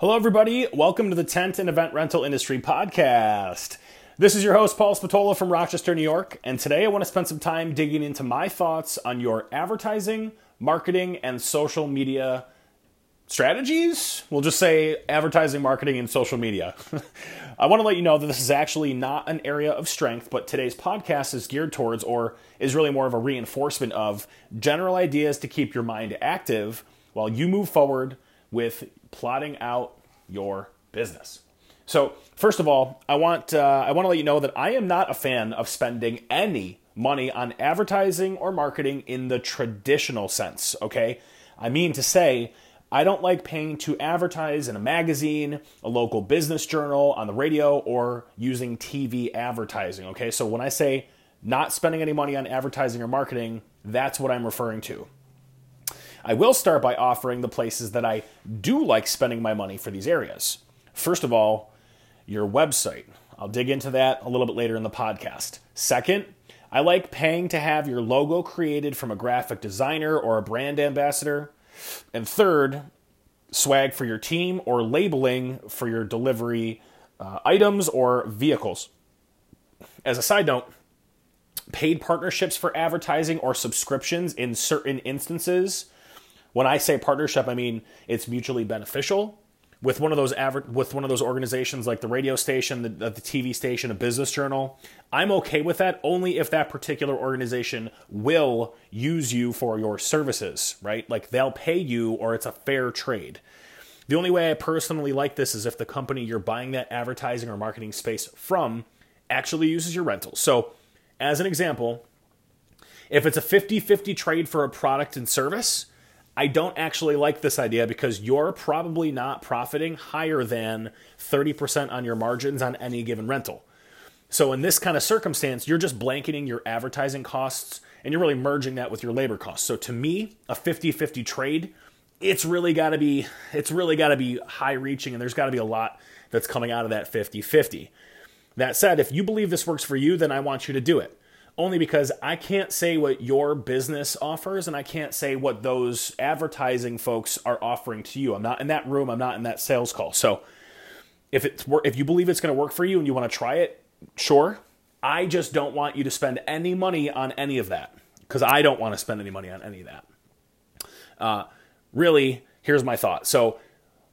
Hello, everybody. Welcome to the Tent and Event Rental Industry Podcast. This is your host, Paul Spatola from Rochester, New York, and today I want to spend some time digging into my thoughts on your advertising, marketing, and social media strategies. We'll just say advertising, marketing, and social media. I want to let you know that this is actually not an area of strength, but today's podcast is geared towards, or is really more of a reinforcement of, general ideas to keep your mind active while you move forward with plotting out your business. So, first of all, I want uh, I want to let you know that I am not a fan of spending any money on advertising or marketing in the traditional sense. Okay, I mean to say. I don't like paying to advertise in a magazine, a local business journal, on the radio, or using TV advertising. Okay, so when I say not spending any money on advertising or marketing, that's what I'm referring to. I will start by offering the places that I do like spending my money for these areas. First of all, your website. I'll dig into that a little bit later in the podcast. Second, I like paying to have your logo created from a graphic designer or a brand ambassador. And third, swag for your team or labeling for your delivery uh, items or vehicles. As a side note, paid partnerships for advertising or subscriptions in certain instances when I say partnership, I mean it's mutually beneficial with one of those aver- with one of those organizations like the radio station, the, the TV station, a business journal. I'm okay with that only if that particular organization will use you for your services, right? Like they'll pay you or it's a fair trade. The only way I personally like this is if the company you're buying that advertising or marketing space from actually uses your rentals. So, as an example, if it's a 50 50 trade for a product and service, I don't actually like this idea because you're probably not profiting higher than 30% on your margins on any given rental. So, in this kind of circumstance, you're just blanketing your advertising costs and you're really merging that with your labor costs. So, to me, a 50 50 trade, it's really got to be it's really got to be high reaching and there's got to be a lot that's coming out of that 50 50 that said if you believe this works for you then i want you to do it only because I can't say what your business offers and I can't say what those advertising folks are offering to you. I'm not in that room, I'm not in that sales call. So if it's if you believe it's going to work for you and you want to try it, sure. I just don't want you to spend any money on any of that because I don't want to spend any money on any of that. Uh, really, here's my thought. So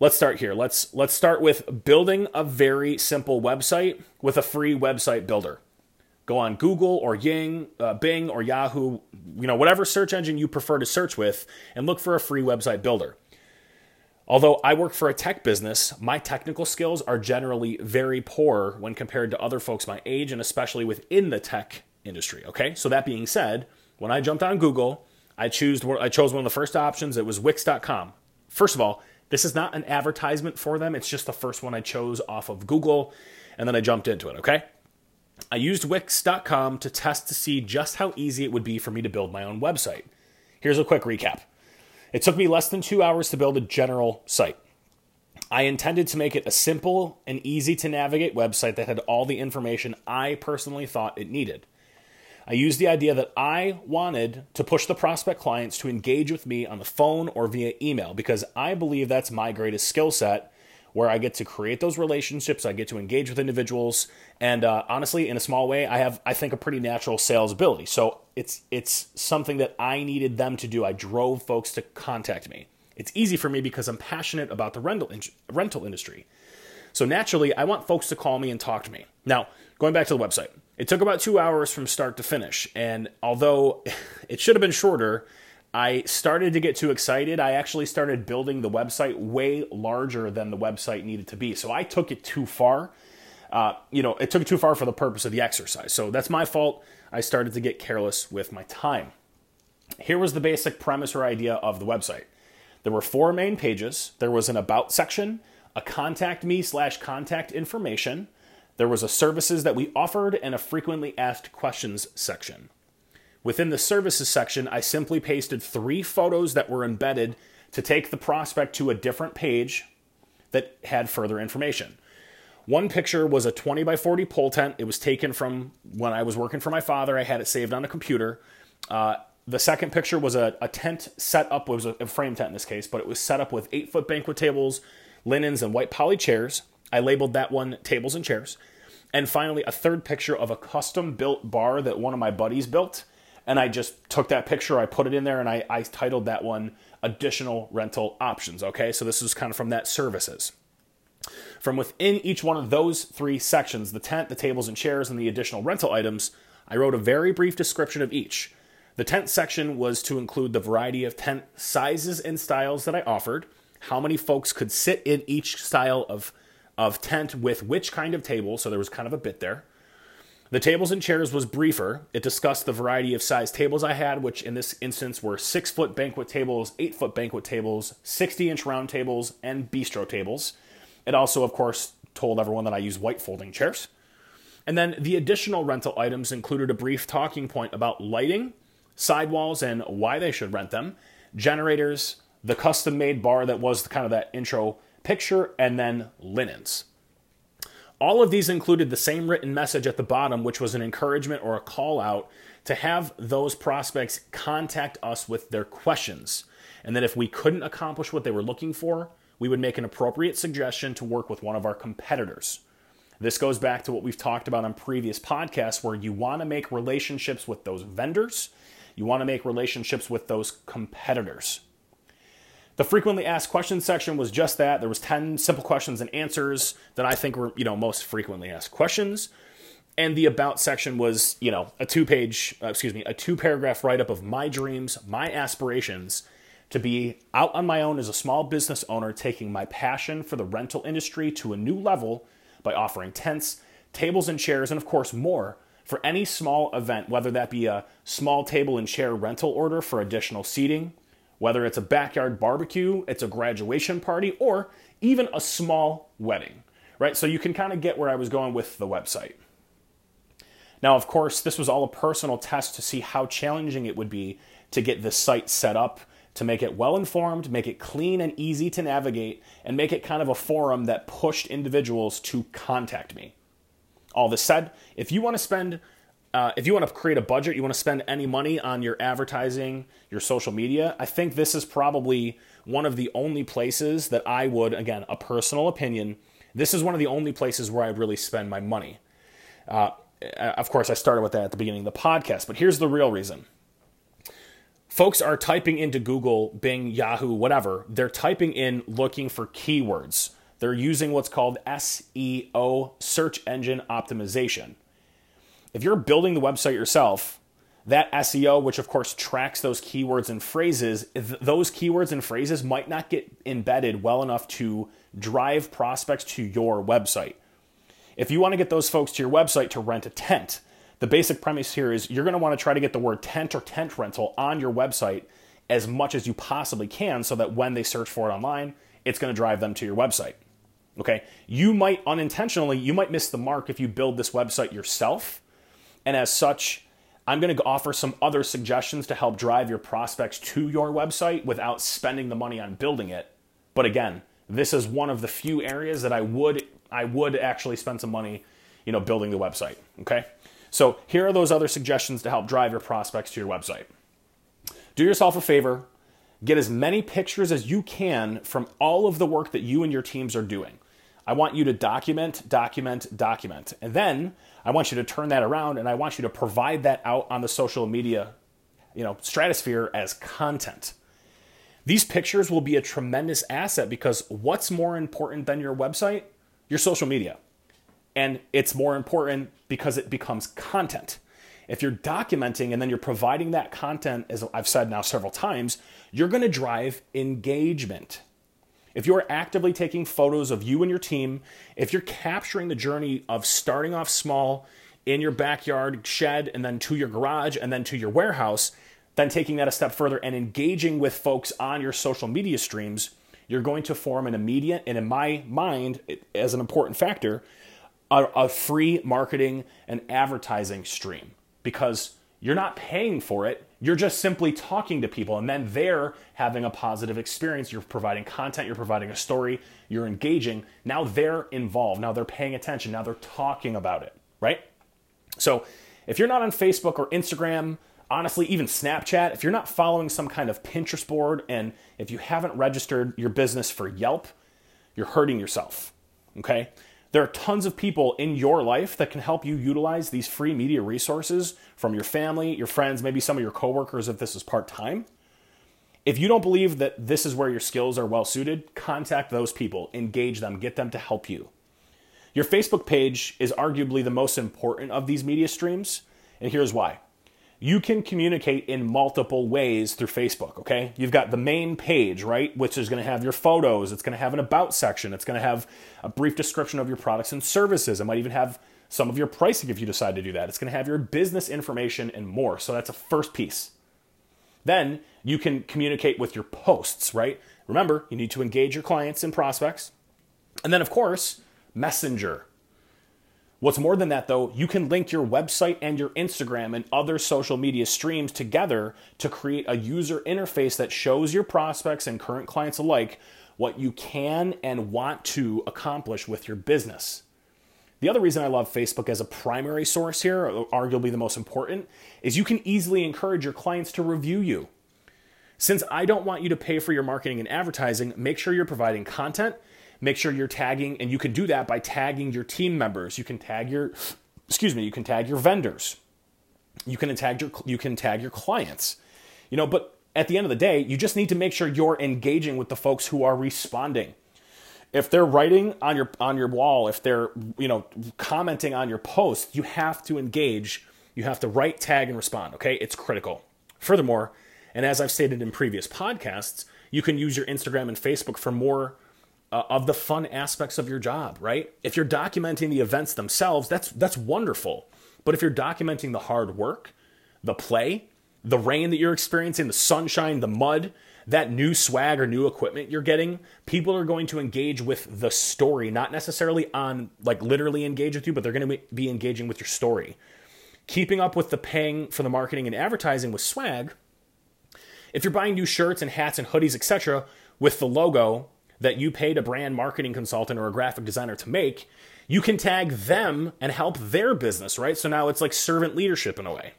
let's start here. Let's let's start with building a very simple website with a free website builder. Go on Google or Ying, uh, Bing or Yahoo, you know, whatever search engine you prefer to search with, and look for a free website builder. Although I work for a tech business, my technical skills are generally very poor when compared to other folks my age and especially within the tech industry. Okay, so that being said, when I jumped on Google, I chose I chose one of the first options. It was Wix.com. First of all, this is not an advertisement for them. It's just the first one I chose off of Google, and then I jumped into it. Okay, I used Wix.com to test to see just how easy it would be for me to build my own website. Here's a quick recap it took me less than two hours to build a general site. I intended to make it a simple and easy to navigate website that had all the information I personally thought it needed. I used the idea that I wanted to push the prospect clients to engage with me on the phone or via email because I believe that's my greatest skill set where I get to create those relationships, I get to engage with individuals, and uh, honestly, in a small way, I have I think a pretty natural sales ability. So it's it's something that I needed them to do. I drove folks to contact me. It's easy for me because I'm passionate about the rental in- rental industry. So naturally, I want folks to call me and talk to me. Now, going back to the website, it took about two hours from start to finish, and although it should have been shorter, I started to get too excited. I actually started building the website way larger than the website needed to be. So I took it too far. Uh, you know, it took it too far for the purpose of the exercise. So that's my fault. I started to get careless with my time. Here was the basic premise or idea of the website. There were four main pages. There was an about section, a contact me slash contact information. There was a services that we offered and a frequently asked questions section. Within the services section, I simply pasted three photos that were embedded to take the prospect to a different page that had further information. One picture was a 20 by 40 pole tent. It was taken from when I was working for my father. I had it saved on a computer. Uh, the second picture was a, a tent set up, it was a, a frame tent in this case, but it was set up with eight foot banquet tables, linens, and white poly chairs. I labeled that one tables and chairs. And finally, a third picture of a custom built bar that one of my buddies built. And I just took that picture, I put it in there, and I, I titled that one Additional Rental Options. Okay, so this is kind of from that services. From within each one of those three sections the tent, the tables and chairs, and the additional rental items I wrote a very brief description of each. The tent section was to include the variety of tent sizes and styles that I offered, how many folks could sit in each style of, of tent with which kind of table, so there was kind of a bit there. The tables and chairs was briefer. It discussed the variety of size tables I had, which in this instance were six foot banquet tables, eight foot banquet tables, 60 inch round tables, and bistro tables. It also, of course, told everyone that I use white folding chairs. And then the additional rental items included a brief talking point about lighting, sidewalls, and why they should rent them, generators, the custom made bar that was kind of that intro picture, and then linens. All of these included the same written message at the bottom, which was an encouragement or a call out to have those prospects contact us with their questions. And that if we couldn't accomplish what they were looking for, we would make an appropriate suggestion to work with one of our competitors. This goes back to what we've talked about on previous podcasts where you want to make relationships with those vendors, you want to make relationships with those competitors. The frequently asked questions section was just that. There was 10 simple questions and answers that I think were, you know, most frequently asked questions. And the about section was, you know, a two-page, uh, excuse me, a two-paragraph write-up of my dreams, my aspirations to be out on my own as a small business owner taking my passion for the rental industry to a new level by offering tents, tables and chairs, and of course more for any small event, whether that be a small table and chair rental order for additional seating, whether it's a backyard barbecue, it's a graduation party, or even a small wedding, right? So you can kind of get where I was going with the website. Now, of course, this was all a personal test to see how challenging it would be to get this site set up to make it well informed, make it clean and easy to navigate, and make it kind of a forum that pushed individuals to contact me. All this said, if you want to spend, uh, if you want to create a budget, you want to spend any money on your advertising, your social media, I think this is probably one of the only places that I would, again, a personal opinion, this is one of the only places where I really spend my money. Uh, of course, I started with that at the beginning of the podcast, but here's the real reason folks are typing into Google, Bing, Yahoo, whatever. They're typing in looking for keywords. They're using what's called SEO, search engine optimization. If you're building the website yourself, that SEO, which of course tracks those keywords and phrases, those keywords and phrases might not get embedded well enough to drive prospects to your website. If you want to get those folks to your website to rent a tent, the basic premise here is you're going to want to try to get the word tent or tent rental on your website as much as you possibly can so that when they search for it online, it's going to drive them to your website. Okay? You might unintentionally, you might miss the mark if you build this website yourself. And as such, I'm going to offer some other suggestions to help drive your prospects to your website without spending the money on building it. But again, this is one of the few areas that I would I would actually spend some money, you know, building the website, okay? So here are those other suggestions to help drive your prospects to your website. Do yourself a favor, get as many pictures as you can from all of the work that you and your teams are doing. I want you to document, document, document. And then I want you to turn that around and I want you to provide that out on the social media, you know, stratosphere as content. These pictures will be a tremendous asset because what's more important than your website? Your social media. And it's more important because it becomes content. If you're documenting and then you're providing that content, as I've said now several times, you're going to drive engagement. If you're actively taking photos of you and your team, if you're capturing the journey of starting off small in your backyard shed and then to your garage and then to your warehouse, then taking that a step further and engaging with folks on your social media streams, you're going to form an immediate, and in my mind, as an important factor, a, a free marketing and advertising stream. Because you're not paying for it. You're just simply talking to people, and then they're having a positive experience. You're providing content, you're providing a story, you're engaging. Now they're involved. Now they're paying attention. Now they're talking about it, right? So if you're not on Facebook or Instagram, honestly, even Snapchat, if you're not following some kind of Pinterest board, and if you haven't registered your business for Yelp, you're hurting yourself. Okay? There are tons of people in your life that can help you utilize these free media resources from your family, your friends, maybe some of your coworkers if this is part time. If you don't believe that this is where your skills are well suited, contact those people, engage them, get them to help you. Your Facebook page is arguably the most important of these media streams, and here's why. You can communicate in multiple ways through Facebook, okay? You've got the main page, right, which is going to have your photos, it's going to have an about section, it's going to have a brief description of your products and services. It might even have some of your pricing if you decide to do that. It's going to have your business information and more. So that's a first piece. Then you can communicate with your posts, right? Remember, you need to engage your clients and prospects. And then, of course, Messenger. What's more than that, though, you can link your website and your Instagram and other social media streams together to create a user interface that shows your prospects and current clients alike what you can and want to accomplish with your business. The other reason I love Facebook as a primary source here, arguably the most important, is you can easily encourage your clients to review you. Since I don't want you to pay for your marketing and advertising, make sure you're providing content, make sure you're tagging, and you can do that by tagging your team members. You can tag your, excuse me, you can tag your vendors. You can tag your, you can tag your clients. You know, but at the end of the day, you just need to make sure you're engaging with the folks who are responding if they're writing on your on your wall, if they're you know commenting on your post, you have to engage. You have to write, tag, and respond. Okay, it's critical. Furthermore, and as I've stated in previous podcasts, you can use your Instagram and Facebook for more uh, of the fun aspects of your job. Right? If you're documenting the events themselves, that's that's wonderful. But if you're documenting the hard work, the play, the rain that you're experiencing, the sunshine, the mud, that new swag or new equipment you're getting, people are going to engage with the story, not necessarily on like literally engage with you, but they're going to be engaging with your story. Keeping up with the paying for the marketing and advertising with swag, if you're buying new shirts and hats and hoodies, etc., with the logo that you paid a brand marketing consultant or a graphic designer to make, you can tag them and help their business, right? So now it's like servant leadership in a way.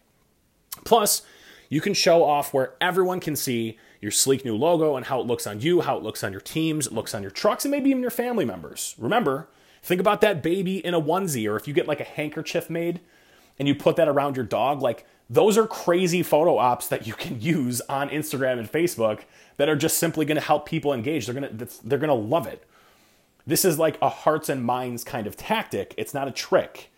Plus, you can show off where everyone can see your sleek new logo and how it looks on you, how it looks on your teams, it looks on your trucks, and maybe even your family members. Remember, think about that baby in a onesie, or if you get like a handkerchief made and you put that around your dog, like those are crazy photo ops that you can use on Instagram and Facebook that are just simply going to help people engage. They're going to they're going to love it. This is like a hearts and minds kind of tactic. It's not a trick.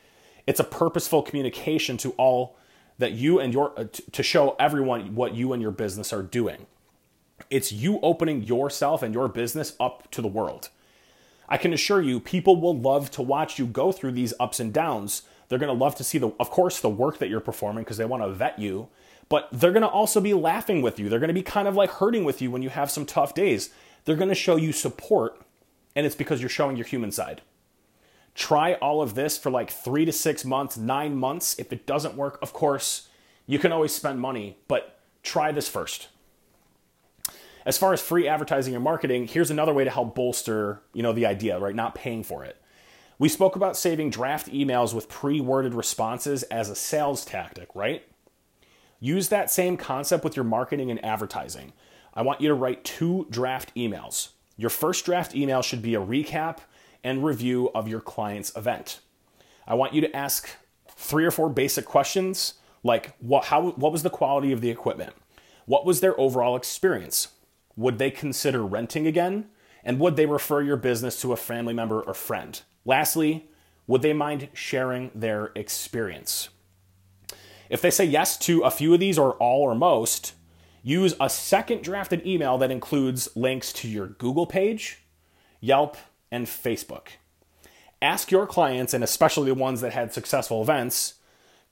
It's a purposeful communication to all that you and your uh, to show everyone what you and your business are doing. It's you opening yourself and your business up to the world. I can assure you, people will love to watch you go through these ups and downs. They're going to love to see the, of course, the work that you're performing because they want to vet you, but they're going to also be laughing with you. They're going to be kind of like hurting with you when you have some tough days. They're going to show you support, and it's because you're showing your human side. Try all of this for like three to six months, nine months. If it doesn't work, of course, you can always spend money, but try this first. As far as free advertising and marketing, here's another way to help bolster, you know, the idea, right? Not paying for it. We spoke about saving draft emails with pre-worded responses as a sales tactic, right? Use that same concept with your marketing and advertising. I want you to write two draft emails. Your first draft email should be a recap and review of your client's event. I want you to ask three or four basic questions like what, how, what was the quality of the equipment? What was their overall experience? Would they consider renting again? And would they refer your business to a family member or friend? Lastly, would they mind sharing their experience? If they say yes to a few of these or all or most, use a second drafted email that includes links to your Google page, Yelp, and Facebook. Ask your clients, and especially the ones that had successful events,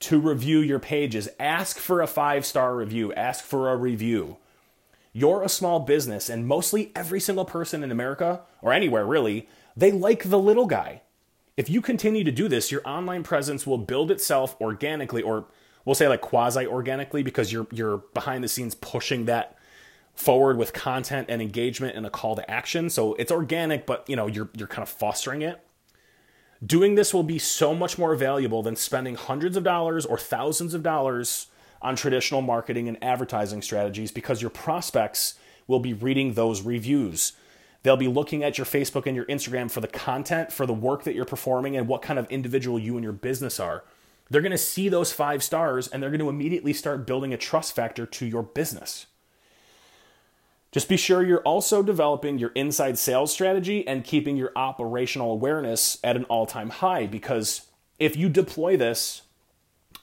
to review your pages. Ask for a five star review, ask for a review. You're a small business, and mostly every single person in America, or anywhere really, they like the little guy. If you continue to do this, your online presence will build itself organically, or we'll say like quasi organically, because you're you're behind the scenes pushing that forward with content and engagement and a call to action. So it's organic, but you know, you're you're kind of fostering it. Doing this will be so much more valuable than spending hundreds of dollars or thousands of dollars on traditional marketing and advertising strategies because your prospects will be reading those reviews. They'll be looking at your Facebook and your Instagram for the content, for the work that you're performing, and what kind of individual you and your business are. They're going to see those five stars and they're going to immediately start building a trust factor to your business. Just be sure you're also developing your inside sales strategy and keeping your operational awareness at an all time high because if you deploy this,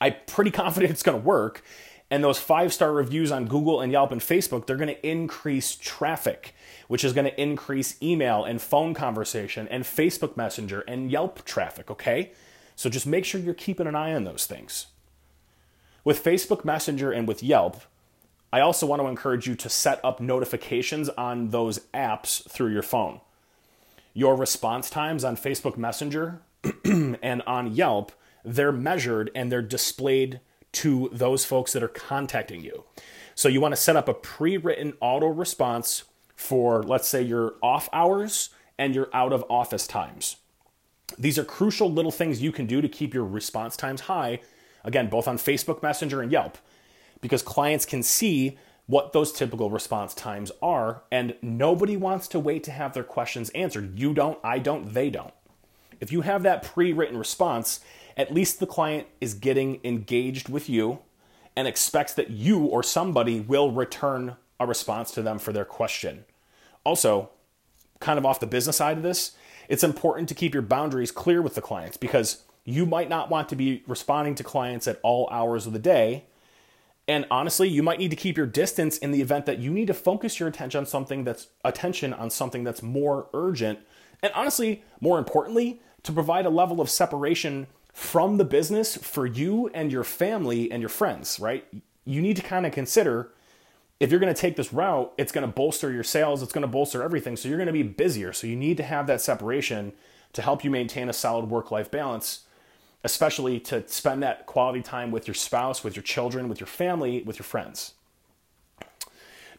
I'm pretty confident it's going to work. And those five star reviews on Google and Yelp and Facebook, they're going to increase traffic, which is going to increase email and phone conversation and Facebook Messenger and Yelp traffic, okay? So just make sure you're keeping an eye on those things. With Facebook Messenger and with Yelp, I also want to encourage you to set up notifications on those apps through your phone. Your response times on Facebook Messenger and on Yelp, they're measured and they're displayed to those folks that are contacting you. So you want to set up a pre written auto response for, let's say, your off hours and your out of office times. These are crucial little things you can do to keep your response times high, again, both on Facebook Messenger and Yelp, because clients can see what those typical response times are, and nobody wants to wait to have their questions answered. You don't, I don't, they don't. If you have that pre written response, at least the client is getting engaged with you and expects that you or somebody will return a response to them for their question. Also, kind of off the business side of this, it's important to keep your boundaries clear with the clients because you might not want to be responding to clients at all hours of the day. And honestly, you might need to keep your distance in the event that you need to focus your attention on something that's attention on something that's more urgent. And honestly, more importantly, to provide a level of separation from the business for you and your family and your friends, right? You need to kind of consider if you're going to take this route, it's going to bolster your sales, it's going to bolster everything. So you're going to be busier. So you need to have that separation to help you maintain a solid work life balance, especially to spend that quality time with your spouse, with your children, with your family, with your friends.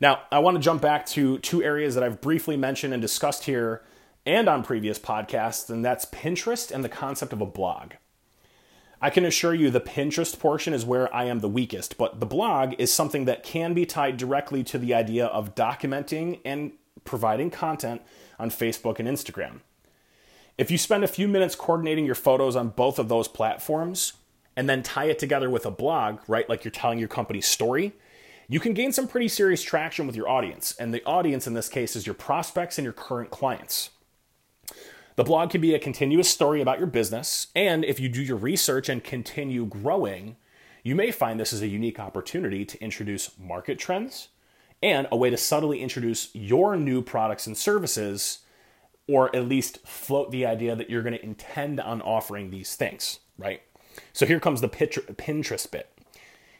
Now, I want to jump back to two areas that I've briefly mentioned and discussed here and on previous podcasts, and that's Pinterest and the concept of a blog. I can assure you the Pinterest portion is where I am the weakest, but the blog is something that can be tied directly to the idea of documenting and providing content on Facebook and Instagram. If you spend a few minutes coordinating your photos on both of those platforms and then tie it together with a blog, right, like you're telling your company's story, you can gain some pretty serious traction with your audience. And the audience in this case is your prospects and your current clients. The blog can be a continuous story about your business, and if you do your research and continue growing, you may find this is a unique opportunity to introduce market trends and a way to subtly introduce your new products and services, or at least float the idea that you're going to intend on offering these things, right? So here comes the Pinterest bit.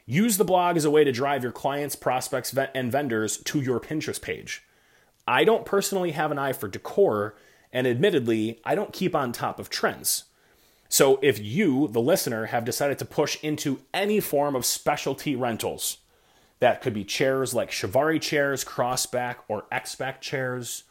Use the blog as a way to drive your clients, prospects, and vendors to your Pinterest page. I don't personally have an eye for decor, and admittedly, I don't keep on top of trends. So if you, the listener, have decided to push into any form of specialty rentals, that could be chairs like Chiavari chairs, crossback, or X-back chairs.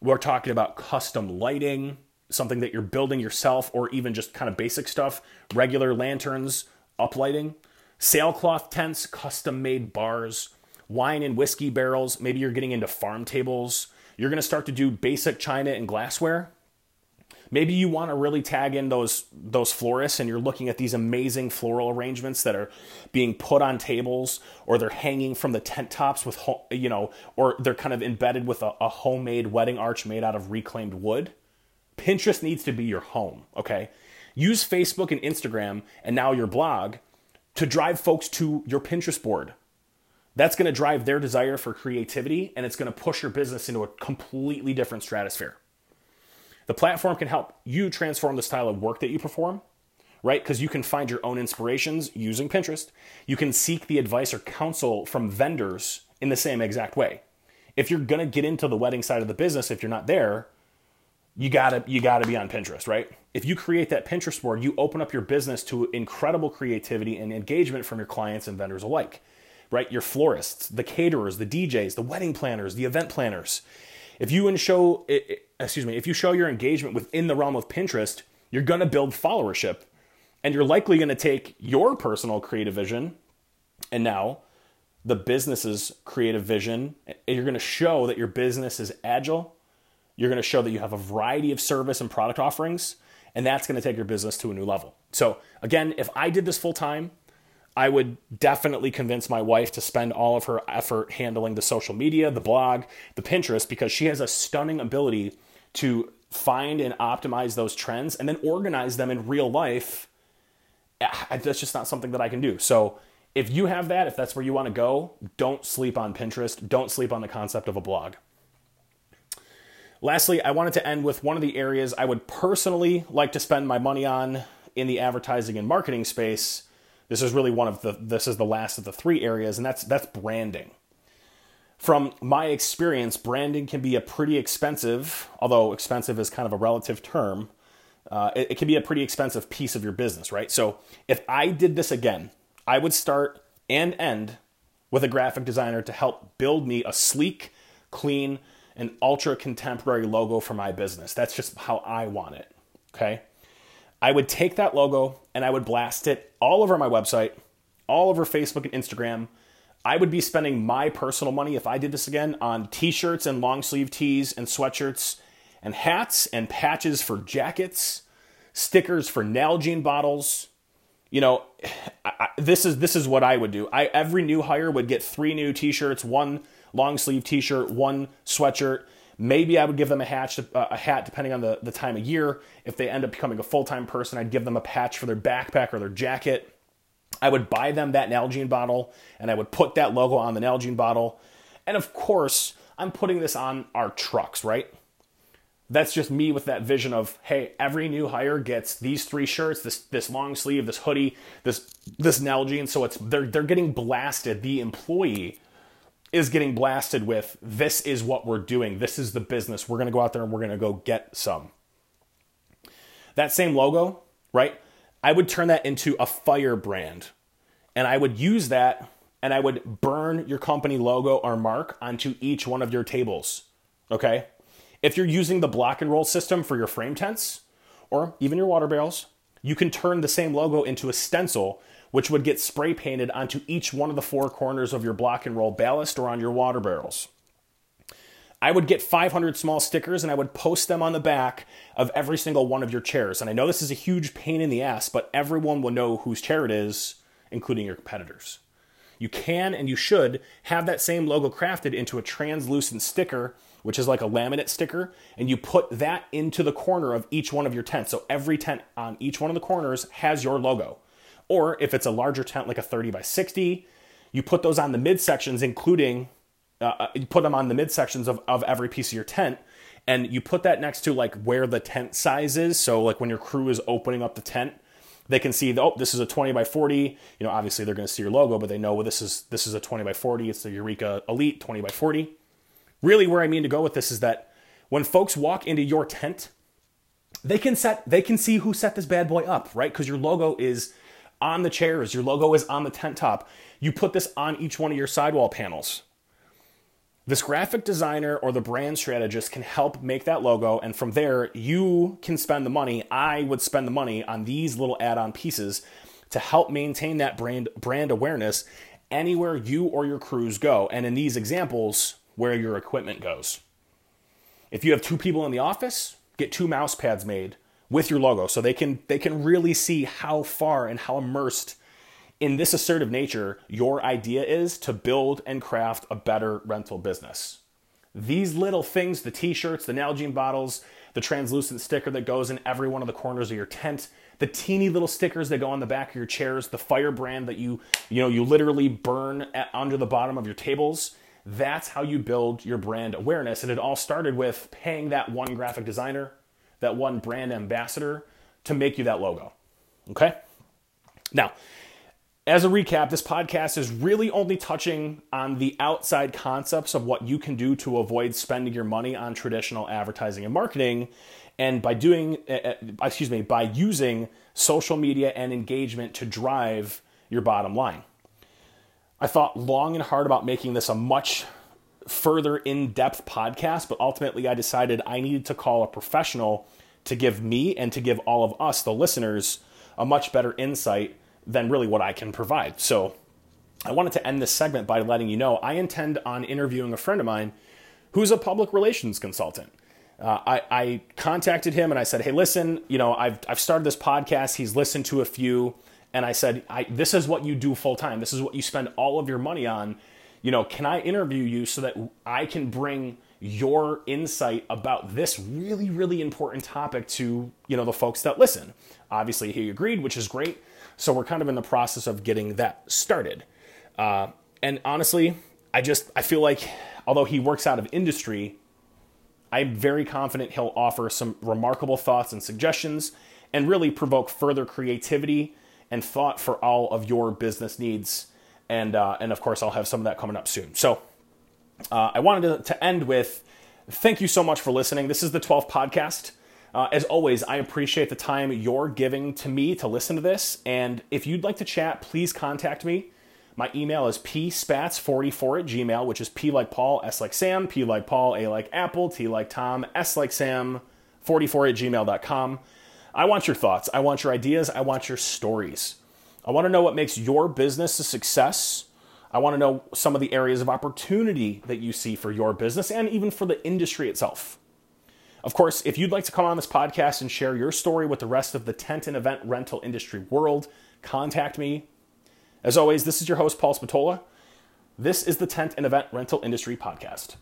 We're talking about custom lighting, something that you're building yourself, or even just kind of basic stuff, regular lanterns, uplighting, sailcloth tents, custom made bars, wine and whiskey barrels. Maybe you're getting into farm tables, you're going to start to do basic china and glassware. Maybe you want to really tag in those those florists and you're looking at these amazing floral arrangements that are being put on tables or they're hanging from the tent tops with you know or they're kind of embedded with a, a homemade wedding arch made out of reclaimed wood. Pinterest needs to be your home, okay? Use Facebook and Instagram and now your blog to drive folks to your Pinterest board that's going to drive their desire for creativity and it's going to push your business into a completely different stratosphere. The platform can help you transform the style of work that you perform, right? Because you can find your own inspirations using Pinterest. You can seek the advice or counsel from vendors in the same exact way. If you're going to get into the wedding side of the business, if you're not there, you gotta you gotta be on Pinterest, right? If you create that Pinterest board, you open up your business to incredible creativity and engagement from your clients and vendors alike right? Your florists, the caterers, the DJs, the wedding planners, the event planners. If you show, excuse me, if you show your engagement within the realm of Pinterest, you're going to build followership, and you're likely going to take your personal creative vision, and now the business's creative vision, you're going to show that your business is agile, You're going to show that you have a variety of service and product offerings, and that's going to take your business to a new level. So, again, if I did this full time, I would definitely convince my wife to spend all of her effort handling the social media, the blog, the Pinterest, because she has a stunning ability to find and optimize those trends and then organize them in real life. That's just not something that I can do. So, if you have that, if that's where you want to go, don't sleep on Pinterest. Don't sleep on the concept of a blog. Lastly, I wanted to end with one of the areas I would personally like to spend my money on in the advertising and marketing space this is really one of the this is the last of the three areas, and that's that's branding. From my experience, branding can be a pretty expensive, although expensive is kind of a relative term. Uh, it, it can be a pretty expensive piece of your business, right? So if I did this again, I would start and end with a graphic designer to help build me a sleek, clean, and ultra contemporary logo for my business. That's just how I want it. Okay. I would take that logo and I would blast it all over my website, all over Facebook and Instagram. I would be spending my personal money if I did this again on t shirts and long sleeve tees and sweatshirts and hats and patches for jackets, stickers for Nalgene bottles. You know, I, this is this is what I would do. I every new hire would get three new t-shirts, one long sleeve t-shirt, one sweatshirt, Maybe I would give them a hat, uh, a hat depending on the, the time of year. If they end up becoming a full time person, I'd give them a patch for their backpack or their jacket. I would buy them that Nalgene bottle and I would put that logo on the Nalgene bottle. And of course, I'm putting this on our trucks, right? That's just me with that vision of, hey, every new hire gets these three shirts, this this long sleeve, this hoodie, this this Nalgene. So it's they're they're getting blasted. The employee is getting blasted with this is what we're doing. This is the business. We're going to go out there and we're going to go get some. That same logo, right? I would turn that into a fire brand. And I would use that and I would burn your company logo or mark onto each one of your tables. Okay? If you're using the block and roll system for your frame tents or even your water barrels, you can turn the same logo into a stencil which would get spray painted onto each one of the four corners of your block and roll ballast or on your water barrels. I would get 500 small stickers and I would post them on the back of every single one of your chairs. And I know this is a huge pain in the ass, but everyone will know whose chair it is, including your competitors. You can and you should have that same logo crafted into a translucent sticker, which is like a laminate sticker, and you put that into the corner of each one of your tents. So every tent on each one of the corners has your logo. Or if it's a larger tent, like a 30 by 60, you put those on the midsections, including, uh, uh, you put them on the midsections of, of every piece of your tent. And you put that next to like where the tent size is. So, like when your crew is opening up the tent, they can see, oh, this is a 20 by 40. You know, obviously they're going to see your logo, but they know well, this is this is a 20 by 40. It's the Eureka Elite 20 by 40. Really, where I mean to go with this is that when folks walk into your tent, they can set they can see who set this bad boy up, right? Because your logo is on the chairs. Your logo is on the tent top. You put this on each one of your sidewall panels. This graphic designer or the brand strategist can help make that logo, and from there, you can spend the money. I would spend the money on these little add on pieces to help maintain that brand, brand awareness anywhere you or your crews go. And in these examples, where your equipment goes. If you have two people in the office, get two mouse pads made with your logo so they can they can really see how far and how immersed in this assertive nature your idea is to build and craft a better rental business. These little things, the t-shirts, the Nalgene bottles, the translucent sticker that goes in every one of the corners of your tent, the teeny little stickers that go on the back of your chairs, the fire brand that you, you know, you literally burn at, under the bottom of your tables. That's how you build your brand awareness. And it all started with paying that one graphic designer that one brand ambassador to make you that logo. Okay? Now, as a recap, this podcast is really only touching on the outside concepts of what you can do to avoid spending your money on traditional advertising and marketing. And by doing, uh, excuse me, by using social media and engagement to drive your bottom line. I thought long and hard about making this a much further in depth podcast, but ultimately I decided I needed to call a professional to give me and to give all of us, the listeners, a much better insight than really what I can provide. So I wanted to end this segment by letting you know I intend on interviewing a friend of mine who's a public relations consultant. Uh, I, I contacted him and I said, hey, listen, you know, I've, I've started this podcast. He's listened to a few. And I said, I, this is what you do full time. This is what you spend all of your money on. You know, can I interview you so that I can bring your insight about this really, really important topic to, you know, the folks that listen? Obviously, he agreed, which is great. So we're kind of in the process of getting that started. Uh, and honestly, I just, I feel like although he works out of industry, I'm very confident he'll offer some remarkable thoughts and suggestions and really provoke further creativity and thought for all of your business needs. And, uh, and of course, I'll have some of that coming up soon. So uh, I wanted to, to, end with thank you so much for listening. This is the 12th podcast. Uh, as always, I appreciate the time you're giving to me to listen to this. And if you'd like to chat, please contact me. My email is pspats44 at gmail, which is P like Paul, S like Sam, P like Paul, A like Apple, T like Tom, S like Sam, 44 at gmail.com. I want your thoughts. I want your ideas. I want your stories. I want to know what makes your business a success. I want to know some of the areas of opportunity that you see for your business and even for the industry itself. Of course, if you'd like to come on this podcast and share your story with the rest of the tent and event rental industry world, contact me. As always, this is your host, Paul Spatola. This is the Tent and Event Rental Industry Podcast.